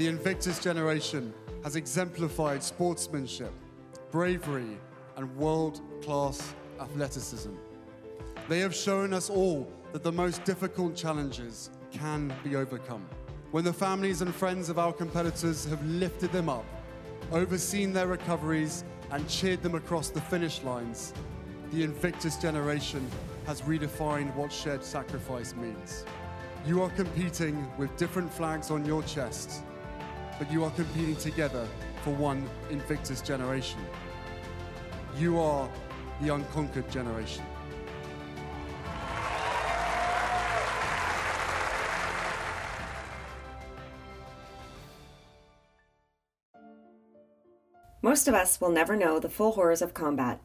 The Invictus generation has exemplified sportsmanship, bravery, and world class athleticism. They have shown us all that the most difficult challenges can be overcome. When the families and friends of our competitors have lifted them up, overseen their recoveries, and cheered them across the finish lines, the Invictus generation has redefined what shared sacrifice means. You are competing with different flags on your chest, but you are competing together for one Invictus generation. You are the unconquered generation. Most of us will never know the full horrors of combat.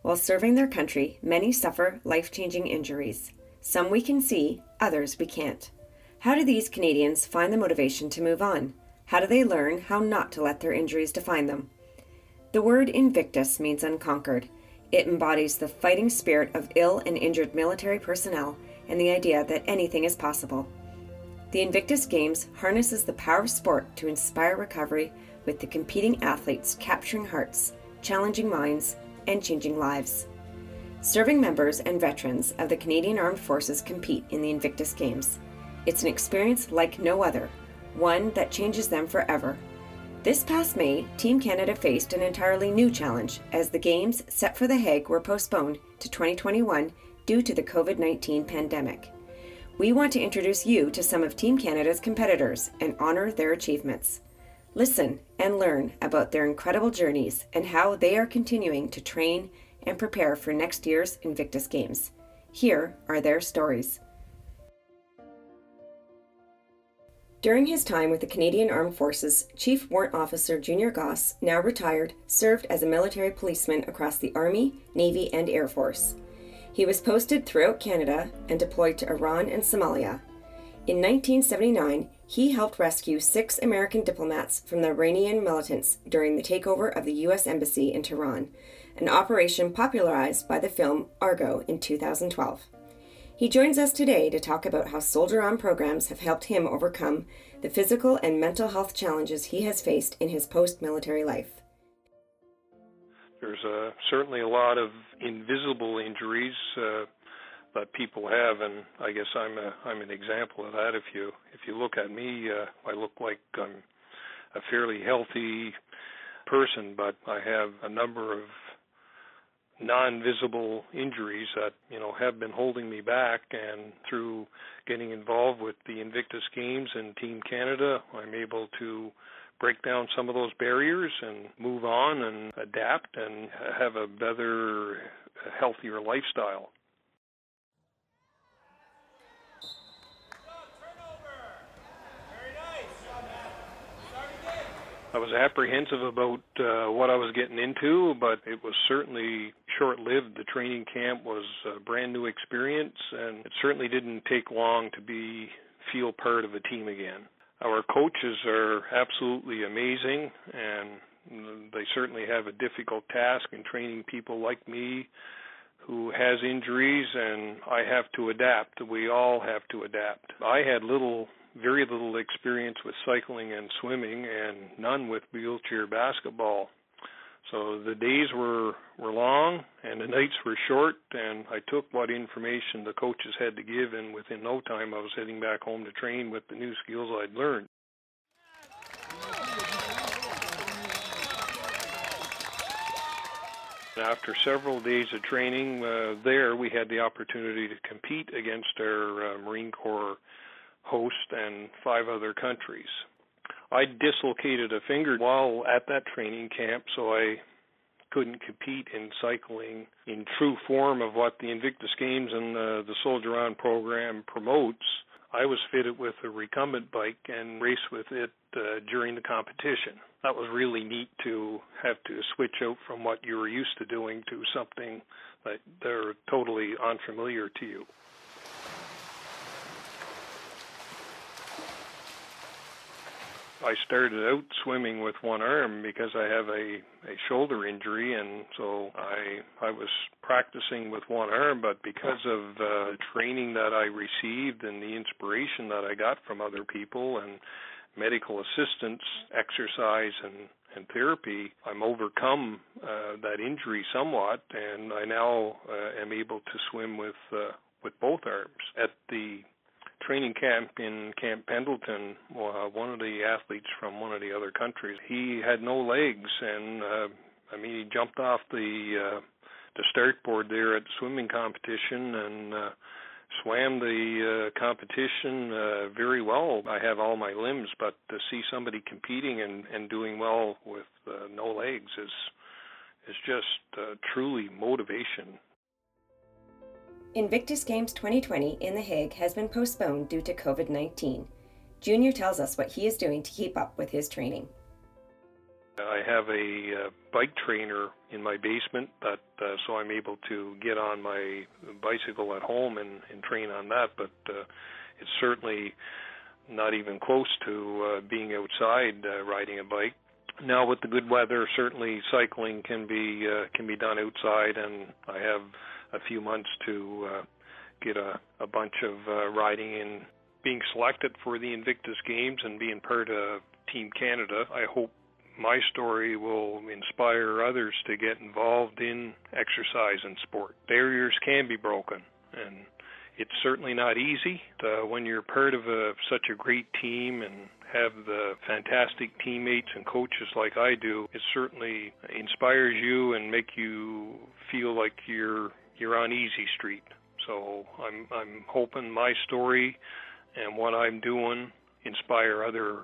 While serving their country, many suffer life changing injuries. Some we can see, others we can't. How do these Canadians find the motivation to move on? How do they learn how not to let their injuries define them? The word Invictus means unconquered. It embodies the fighting spirit of ill and injured military personnel and the idea that anything is possible. The Invictus Games harnesses the power of sport to inspire recovery with the competing athletes capturing hearts, challenging minds, and changing lives. Serving members and veterans of the Canadian Armed Forces compete in the Invictus Games. It's an experience like no other, one that changes them forever. This past May, Team Canada faced an entirely new challenge as the Games set for The Hague were postponed to 2021 due to the COVID 19 pandemic. We want to introduce you to some of Team Canada's competitors and honor their achievements. Listen and learn about their incredible journeys and how they are continuing to train and prepare for next year's Invictus Games. Here are their stories. During his time with the Canadian Armed Forces, Chief Warrant Officer Junior Goss, now retired, served as a military policeman across the Army, Navy, and Air Force. He was posted throughout Canada and deployed to Iran and Somalia. In 1979, he helped rescue six American diplomats from the Iranian militants during the takeover of the U.S. Embassy in Tehran, an operation popularized by the film Argo in 2012. He joins us today to talk about how Soldier On programs have helped him overcome the physical and mental health challenges he has faced in his post military life. There's uh, certainly a lot of invisible injuries uh, that people have, and I guess I'm a, I'm an example of that. If you if you look at me, uh, I look like I'm a fairly healthy person, but I have a number of non-visible injuries that you know have been holding me back. And through getting involved with the Invictus Games and Team Canada I'm able to break down some of those barriers and move on and adapt and have a better healthier lifestyle. I was apprehensive about uh, what I was getting into, but it was certainly short-lived. The training camp was a brand new experience, and it certainly didn't take long to be feel part of a team again. Our coaches are absolutely amazing, and they certainly have a difficult task in training people like me who has injuries and I have to adapt. We all have to adapt. I had little very little experience with cycling and swimming and none with wheelchair basketball. So the days were were long and the nights were short and I took what information the coaches had to give and within no time I was heading back home to train with the new skills I'd learned. After several days of training uh, there, we had the opportunity to compete against our uh, Marine Corps host and five other countries. I dislocated a finger while at that training camp, so I couldn't compete in cycling in true form of what the Invictus Games and the, the Soldier On program promotes. I was fitted with a recumbent bike and raced with it uh, during the competition. That was really neat to have to switch out from what you were used to doing to something that they're totally unfamiliar to you. I started out swimming with one arm because I have a a shoulder injury, and so I I was practicing with one arm, but because of uh, training that I received and the inspiration that I got from other people and medical assistance, exercise, and and therapy, I'm overcome uh, that injury somewhat, and I now uh, am able to swim with uh, with both arms. At the training camp in Camp Pendleton, uh, one of the athletes from one of the other countries, he had no legs, and uh, I mean he jumped off the uh, the start board there at the swimming competition and uh, swam the uh, competition uh, very well. I have all my limbs, but to see somebody competing and, and doing well with uh, no legs is is just uh, truly motivation. Invictus Games 2020 in The Hague has been postponed due to COVID 19. Junior tells us what he is doing to keep up with his training. I have a uh, bike trainer in my basement uh, so I'm able to get on my bicycle at home and, and train on that. But uh, it's certainly not even close to uh, being outside uh, riding a bike. Now with the good weather, certainly cycling can be uh, can be done outside, and I have a few months to uh, get a, a bunch of uh, riding in. Being selected for the Invictus Games and being part of Team Canada, I hope my story will inspire others to get involved in exercise and sport. Barriers can be broken, and it's certainly not easy. Uh, when you're part of a, such a great team and have the fantastic teammates and coaches like I do, it certainly inspires you and make you feel like you're you're on easy street. So I'm I'm hoping my story and what I'm doing inspire other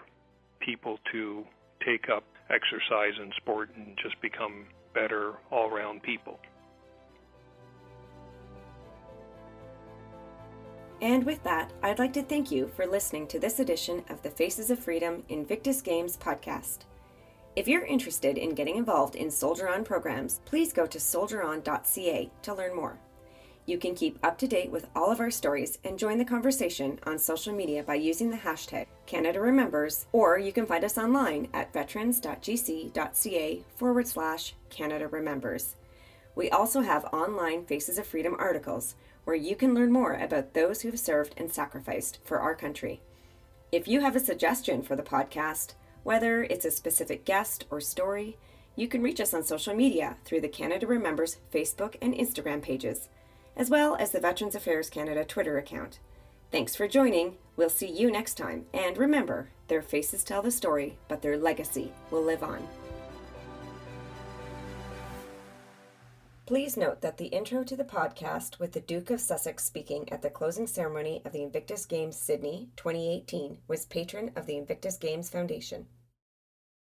people to take up exercise and sport and just become better all around people. And with that, I'd like to thank you for listening to this edition of the Faces of Freedom Invictus Games podcast. If you're interested in getting involved in Soldier On programs, please go to soldieron.ca to learn more. You can keep up to date with all of our stories and join the conversation on social media by using the hashtag Canada Remembers, or you can find us online at veterans.gc.ca forward slash Canada Remembers. We also have online Faces of Freedom articles where you can learn more about those who have served and sacrificed for our country. If you have a suggestion for the podcast, whether it's a specific guest or story, you can reach us on social media through the Canada Remembers Facebook and Instagram pages as well as the Veterans Affairs Canada Twitter account. Thanks for joining. We'll see you next time. And remember, their faces tell the story, but their legacy will live on. Please note that the intro to the podcast with the Duke of Sussex speaking at the closing ceremony of the Invictus Games Sydney 2018 was patron of the Invictus Games Foundation.